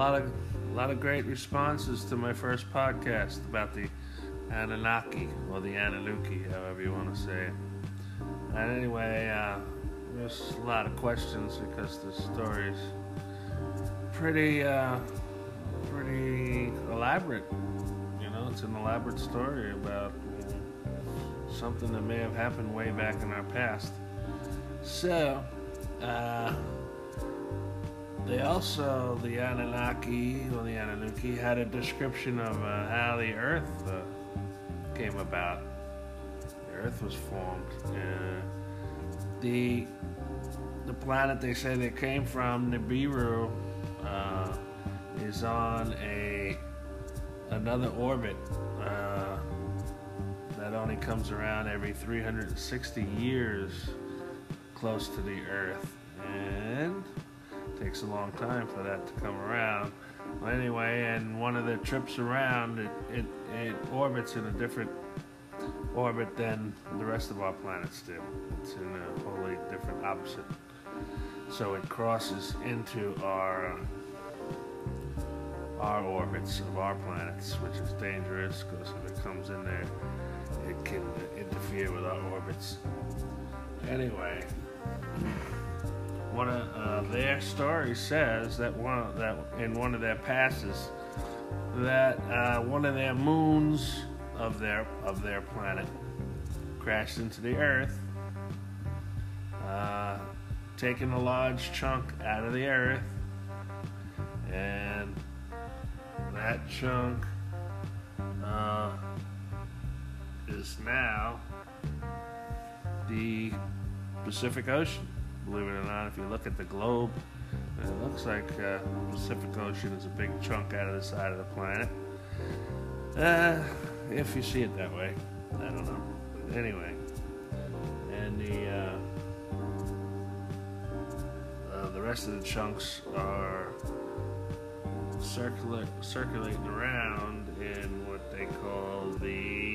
lot of a lot of great responses to my first podcast about the Anunnaki or the Anunnaki, however you want to say it. And anyway, uh, there's a lot of questions because the story's pretty uh, pretty elaborate. You know, it's an elaborate story about something that may have happened way back in our past. So. Uh, they also, the Anunnaki or the Anunnaki, had a description of uh, how the Earth uh, came about. The Earth was formed. Uh, the the planet they say they came from, Nibiru, uh, is on a another orbit uh, that only comes around every 360 years, close to the Earth, and takes a long time for that to come around. Well, anyway, and one of the trips around, it, it, it orbits in a different orbit than the rest of our planets do. It's in a wholly different opposite. So it crosses into our uh, our orbits of our planets, which is dangerous because if it comes in there, it can interfere with our orbits. Anyway one of uh, their stories says that one that in one of their passes that uh, one of their moons of their of their planet crashed into the Earth, uh, taking a large chunk out of the Earth, and that chunk uh, is now the Pacific Ocean believe it or not. If you look at the globe, it looks like uh, the Pacific Ocean is a big chunk out of the side of the planet. Uh, if you see it that way, I don't know. Anyway, and the uh, uh, the rest of the chunks are circula- circulating around in what they call the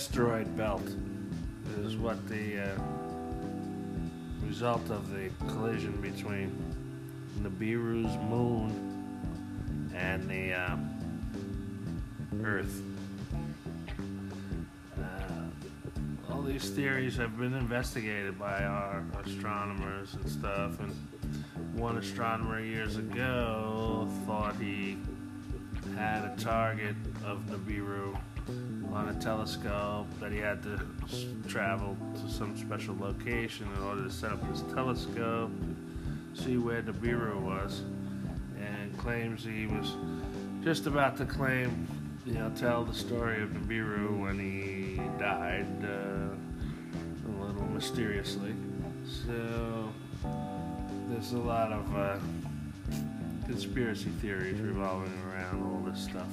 asteroid belt is what the uh, result of the collision between Nibiru's moon and the um, Earth. Uh, all these theories have been investigated by our astronomers and stuff, and one astronomer years ago thought he had a target of Nibiru on a telescope that he had to travel to some special location in order to set up his telescope, see where the Nibiru was, and claims he was just about to claim, you know, tell the story of Nibiru when he died uh, a little mysteriously. So there's a lot of uh, conspiracy theories revolving around all this stuff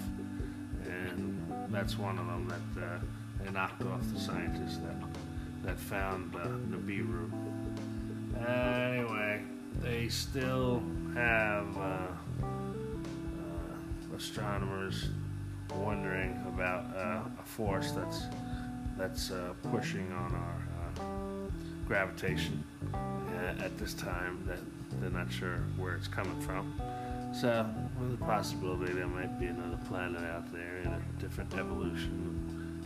that's one of them that uh, they knocked off the scientists that that found uh, Nibiru. Anyway, they still have uh, uh astronomers wondering about uh, a force that's that's uh, pushing on our gravitation at this time that they're not sure where it's coming from. So, with the possibility there might be another planet out there in a different evolution,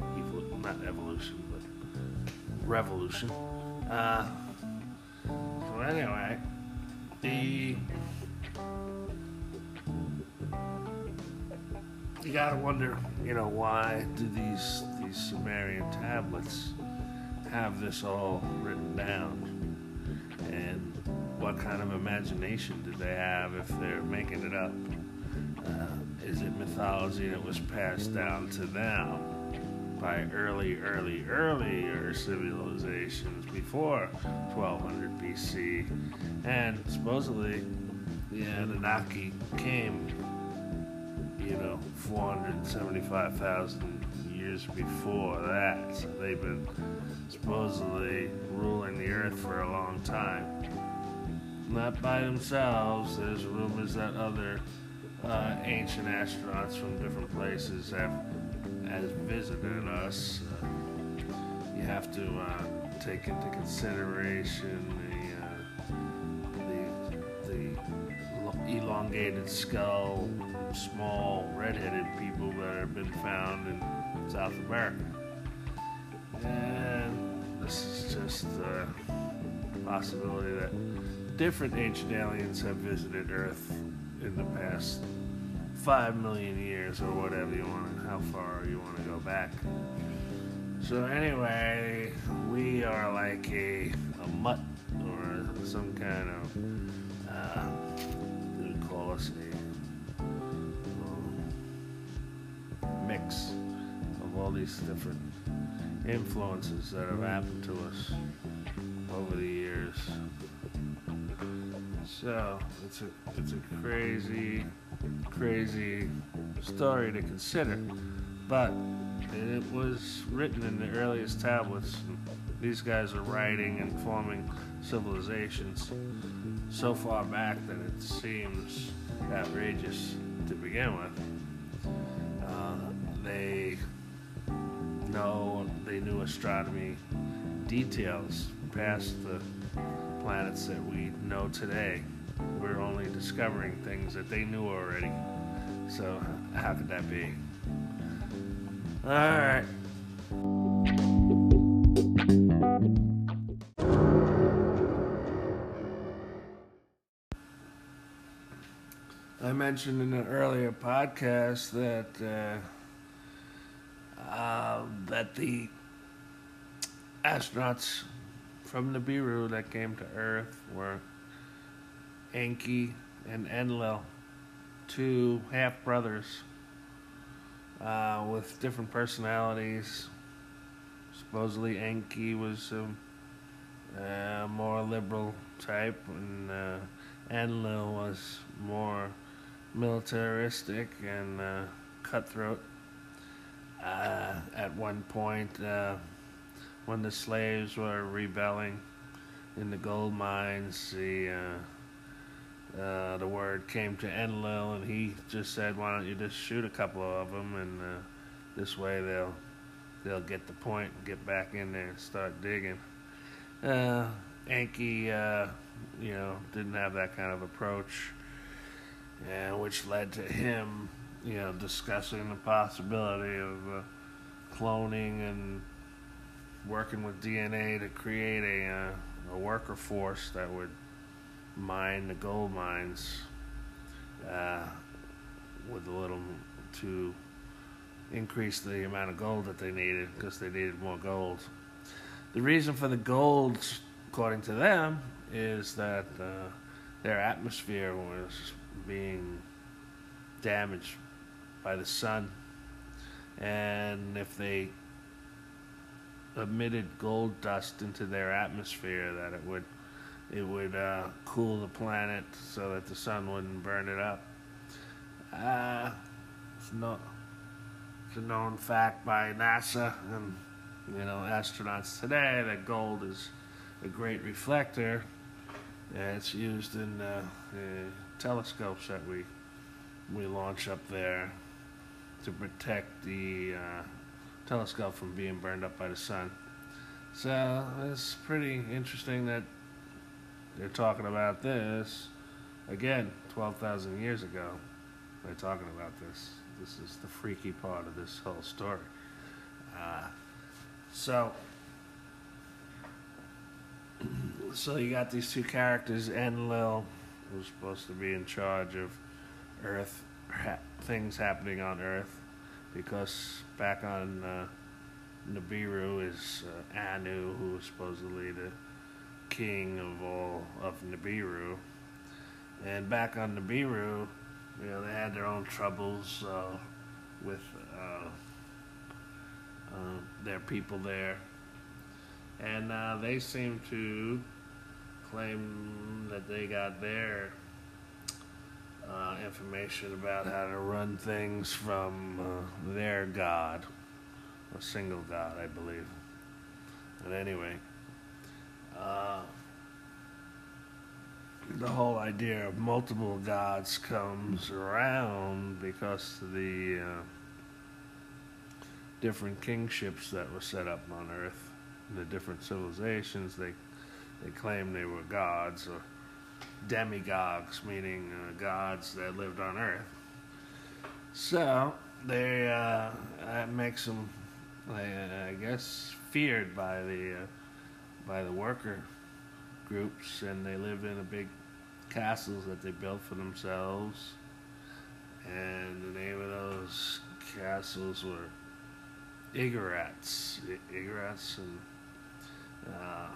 evol- not evolution, but revolution. Uh, so anyway, the you gotta wonder, you know, why do these these Sumerian tablets have this all written down? And what kind of imagination did they have if they're making it up? Uh, is it mythology that was passed down to them by early, early, earlier civilizations before 1200 BC? And supposedly the Anunnaki came, you know, 475,000 years before that. So they've been supposedly ruling the earth for a long time not by themselves. There's rumors that other uh, ancient astronauts from different places have has visited us. Uh, you have to uh, take into consideration the, uh, the, the elongated skull, small red-headed people that have been found in South America. And this is just a possibility that different ancient aliens have visited Earth in the past five million years or whatever you want, how far you want to go back. So anyway, we are like a, a mutt or some kind of uh, do you call us a um, mix of all these different influences that have happened to us over the years. So it's a it's a crazy, crazy story to consider, but it was written in the earliest tablets. These guys are writing and forming civilizations so far back that it seems outrageous to begin with. Uh, they know they knew astronomy details past the planets that we know today. We're only discovering things that they knew already. So, how could that be? All right. I mentioned in an earlier podcast that uh, uh, that the astronauts from the Nibiru that came to Earth were Enki and Enlil, two half brothers uh, with different personalities. Supposedly, Enki was a, a more liberal type, and uh, Enlil was more militaristic and uh, cutthroat. Uh, at one point, uh, when the slaves were rebelling in the gold mines, the uh, uh, the word came to Enlil, and he just said, "Why don't you just shoot a couple of them, and uh, this way they'll they'll get the point and get back in there and start digging." Uh, Enki, uh, you know, didn't have that kind of approach, and which led to him, you know, discussing the possibility of uh, cloning and working with DNA to create a, uh, a worker force that would mine the gold mines uh, with a little to increase the amount of gold that they needed because they needed more gold. The reason for the gold, according to them, is that uh, their atmosphere was being damaged by the sun, and if they emitted gold dust into their atmosphere, that it would it would uh, cool the planet so that the sun wouldn't burn it up. Uh, it's, it's a known fact by NASA and you know astronauts today that gold is a great reflector. And it's used in uh, telescopes that we we launch up there to protect the uh, telescope from being burned up by the sun. So it's pretty interesting that they're talking about this again 12,000 years ago. They're talking about this. This is the freaky part of this whole story. Uh, so, so you got these two characters, Enlil, who's supposed to be in charge of Earth, things happening on Earth, because back on uh, Nibiru is uh, Anu, who is supposedly the king of all of Nibiru. And back on Nibiru, you know, they had their own troubles uh, with uh, uh, their people there. And uh, they seem to claim that they got their uh, information about how to run things from uh, their God, a single God, I believe. But anyway, uh, the whole idea of multiple gods comes around because the uh, different kingships that were set up on Earth, the different civilizations. They they claim they were gods or demigods, meaning uh, gods that lived on Earth. So they uh, that makes them, I guess, feared by the uh, by the worker groups, and they live in a big castles that they built for themselves. And the name of those castles were Iggorats. Iggorats, and uh,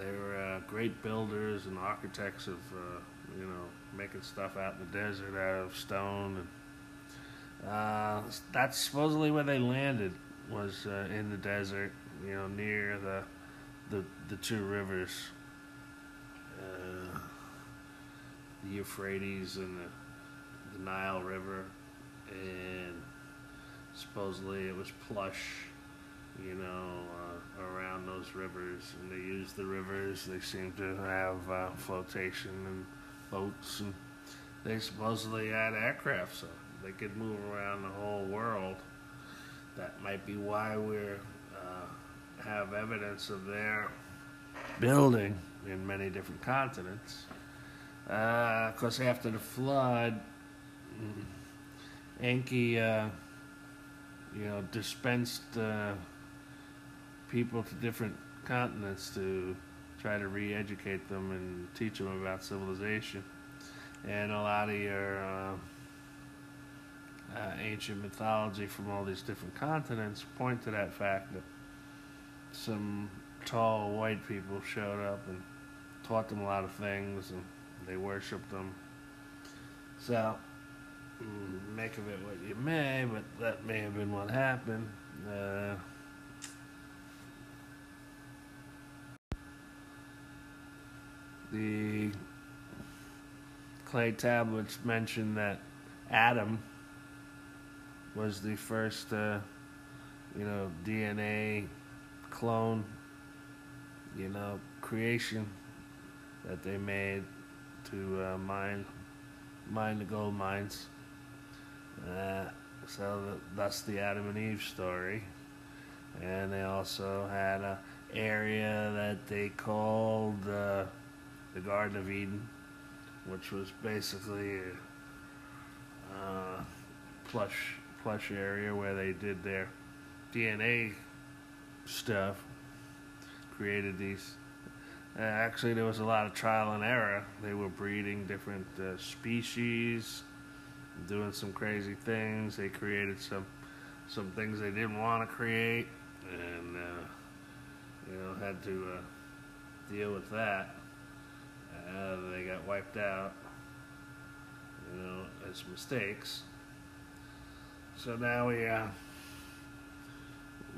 they were uh, great builders and architects of, uh, you know, making stuff out in the desert out of stone. And uh, that's supposedly where they landed was uh, in the desert, you know, near the the the two rivers, uh, the Euphrates and the, the Nile River, and supposedly it was plush, you know, uh, around those rivers, and they use the rivers. They seem to have uh, flotation and boats, and they supposedly had aircraft, so they could move around the whole world. That might be why we're uh, have evidence of their building in many different continents. Because uh, after the flood, mm, Enki uh, you know, dispensed uh, people to different continents to try to re-educate them and teach them about civilization. And a lot of your uh, uh, ancient mythology from all these different continents point to that fact that some tall white people showed up and taught them a lot of things and they worshipped them. So Mm, make of it what you may, but that may have been what happened. Uh, the clay tablets mention that Adam was the first, uh, you know, DNA clone, you know, creation that they made to uh, mine mine the gold mines. Uh, so that's the Adam and Eve story. And they also had a area that they called uh, the Garden of Eden, which was basically a uh, plush plush area where they did their DNA stuff, created these. Uh, actually, there was a lot of trial and error. They were breeding different uh, species doing some crazy things. They created some some things they didn't want to create, and uh, you know had to uh, deal with that. Uh, they got wiped out, you know, as mistakes. So now we uh,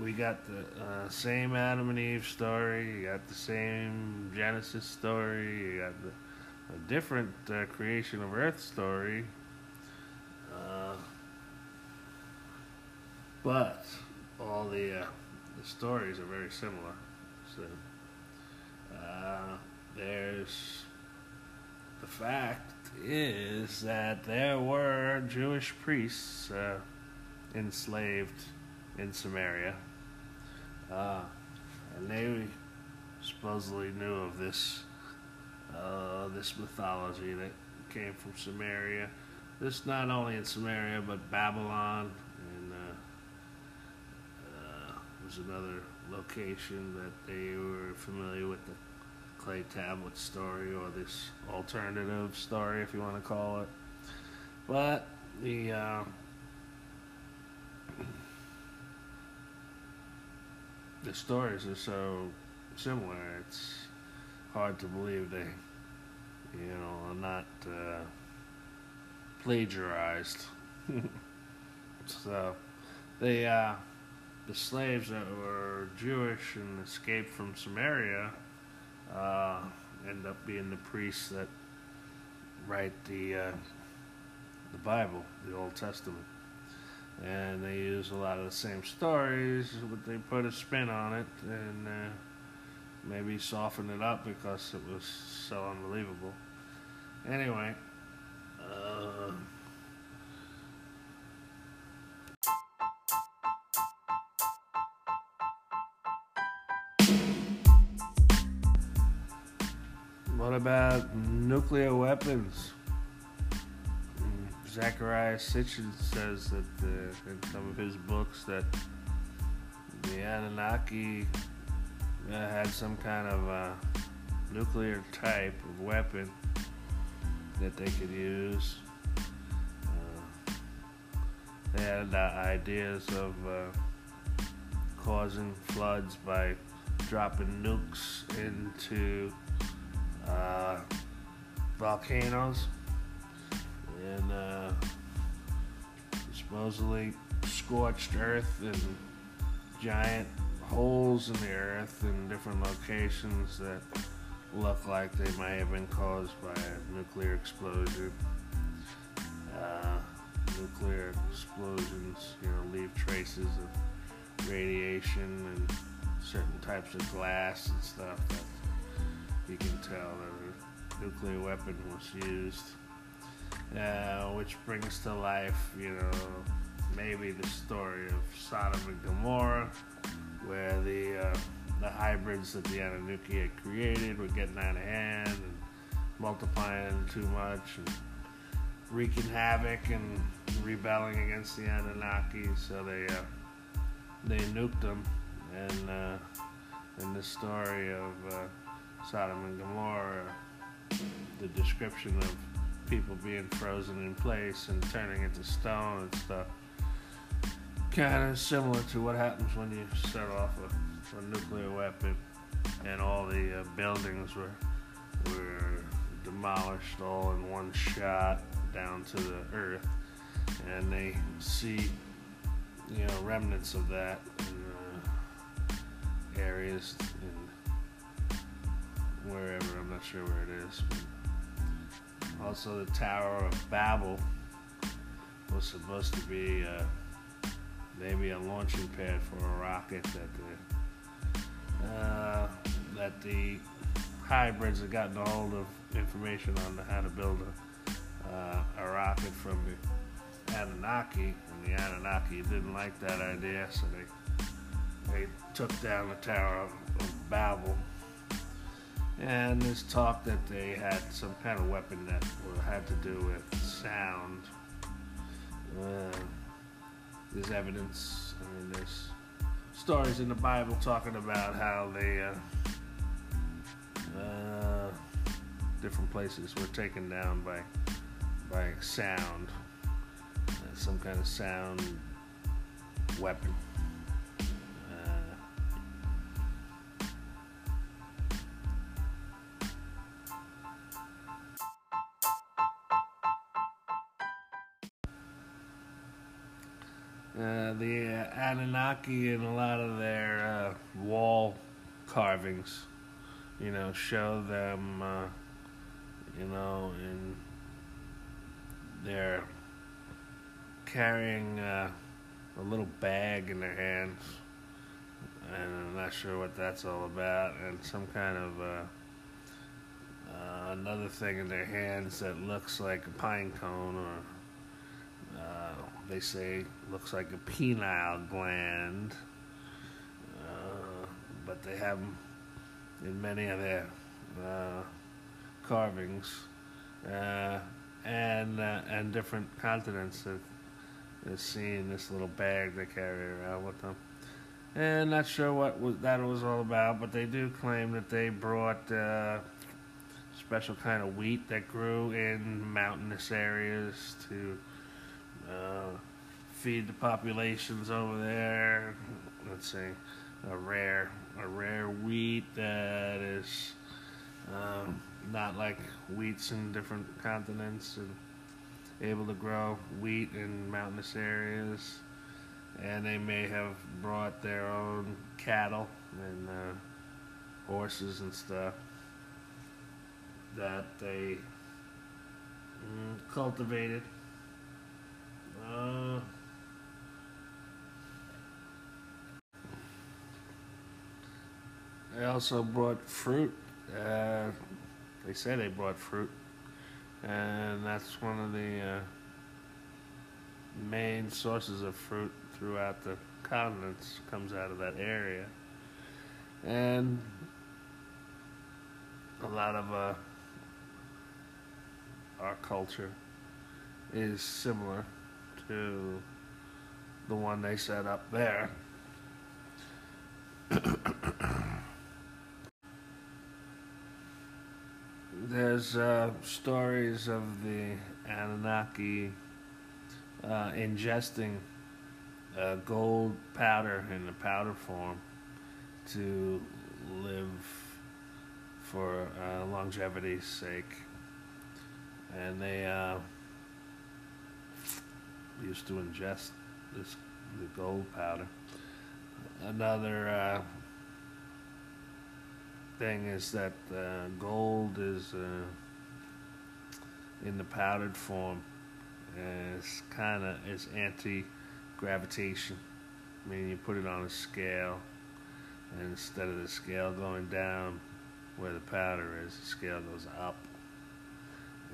we got the uh, same Adam and Eve story. You got the same Genesis story. You got the a different uh, creation of Earth story. but all the uh, the stories are very similar. So uh, there's the fact is that there were Jewish priests uh, enslaved in Sumeria, uh, and they supposedly knew of this uh, this mythology that came from Sumeria. This not only in Sumeria but Babylon and was another location that they were familiar with the clay tablet story or this alternative story, if you want to call it. But the uh, the stories are so similar. It's hard to believe they, you know, are not uh, plagiarized. so they. Uh, the slaves that were Jewish and escaped from Sumeria uh, end up being the priests that write the uh, the Bible, the Old Testament, and they use a lot of the same stories, but they put a spin on it and uh, maybe soften it up because it was so unbelievable. Anyway, uh, what about nuclear weapons? Zecharia Sitchin says that uh, in some of his books that the Anunnaki uh, had some kind of uh, nuclear type of weapon that they could use. Uh, they had ideas of uh, causing floods by dropping nukes into uh, volcanoes and uh, supposedly scorched earth and giant holes in the earth in different locations that look like they might have been caused by a nuclear explosion. Uh, nuclear explosions, you know, leave traces of radiation and certain types of glass and stuff that you can tell that a nuclear weapon was used uh, which brings to life, you know, maybe the story of Sodom and Gomorrah, where the uh, the hybrids that the Anunnaki had created were getting out of hand and multiplying too much and wreaking havoc and rebelling against the Anunnaki. So they uh, they nuked them, and uh, in the story of uh, Sodom and Gomorrah, the description of people being frozen in place and turning into stone and stuff. Kind of similar to what happens when you set off a, a nuclear weapon and all the uh, buildings were were demolished all in one shot down to the earth, and they see you know remnants of that in uh, areas in wherever I'm not sure where it is. But, also, the Tower of Babel was supposed to be uh, maybe a launching pad for a rocket that the uh, that the hybrids had gotten a hold of information on how to build a, uh, a rocket from the Anunnaki, and the Anunnaki didn't like that idea, so they they took down the Tower of Babel and there's talk that they had some kind of weapon that had to do with sound. Uh, there's evidence. I mean, there's stories in the Bible talking about how they uh, uh, different places were taken down by by sound, uh, some kind of sound weapon. Anunnaki and a lot of their uh, wall carvings, you know, show them, uh, you know, in they're carrying uh, a little bag in their hands, and I'm not sure what that's all about, and some kind of another thing in their hands that looks like a pine cone or they say looks like a pineal gland, uh, but they have them in many of their uh, carvings uh, and uh, and different continents that is seen this little bag they carry around with them. And not sure what was, that was all about, but they do claim that they brought uh, special kind of wheat that grew in mountainous areas to uh, feed the populations over there. Let's see, a rare, a rare wheat that is um, not like wheats in different continents and able to grow wheat in mountainous areas. And they may have brought their own cattle and uh, horses and stuff that they mm, cultivated uh, they also brought fruit. Uh, they say they brought fruit and that's one of the uh, main sources of fruit throughout the continents comes out of that area and a lot of uh, our culture is similar to the one they set up there. There's uh, stories of the Anunnaki uh, ingesting uh, gold powder in a powder form to live for uh, longevity's sake. And they uh, used to ingest this the gold powder. Another uh, thing is that uh, gold is uh, in the powdered form. It's kind of it's anti-gravitation. I mean, you put it on a scale, and instead of the scale going down where the powder is, the scale goes up.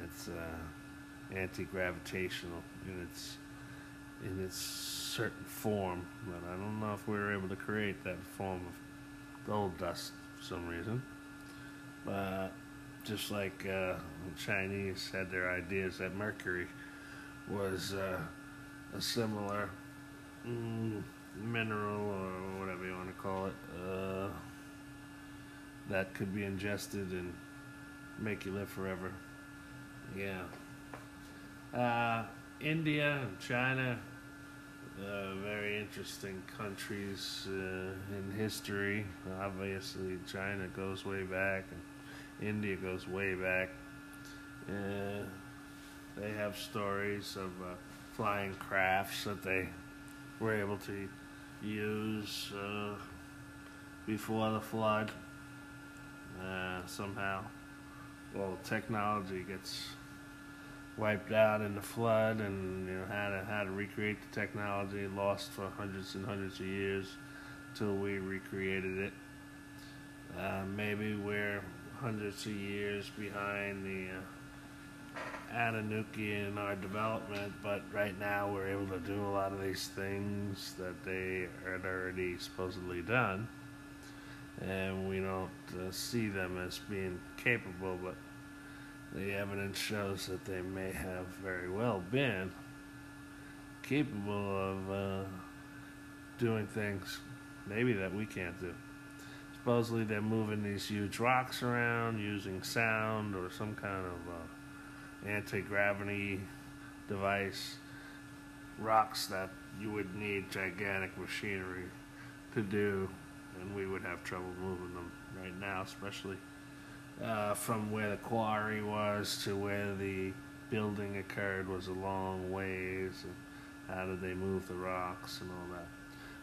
It's uh, anti-gravitational in its in its certain form, but I don't know if we were able to create that form of gold dust for some reason. But just like uh, the Chinese had their ideas that mercury was uh, a similar mm, mineral or whatever you want to call it uh, that could be ingested and make you live forever. Yeah. India and China, uh, very interesting countries uh, in history. Obviously, China goes way back, and India goes way back. Uh, they have stories of uh, flying crafts that they were able to use uh, before the flood. Uh, somehow, well, technology gets wiped out in the flood, and you know how to how to recreate the technology lost for hundreds and hundreds of years till we recreated it. Uh, maybe we're hundreds of years behind the uh, Anunnaki in our development, but right now we're able to do a lot of these things that they had already supposedly done, and we don't uh, see them as being capable, but the evidence shows that they may have very well been capable of uh, doing things maybe that we can't do. Supposedly, they're moving these huge rocks around using sound or some kind of uh, anti gravity device. Rocks that you would need gigantic machinery to do, and we would have trouble moving them right now, especially uh, from where the quarry was to where the building occurred was a long ways. And how did they move the rocks and all that?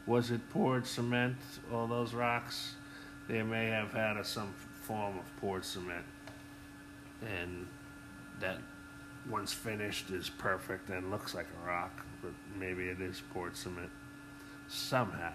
Was it poured cement, all those rocks? They may have had a, some form of poured cement. And that, once finished, is perfect and looks like a rock, but maybe it is poured cement somehow.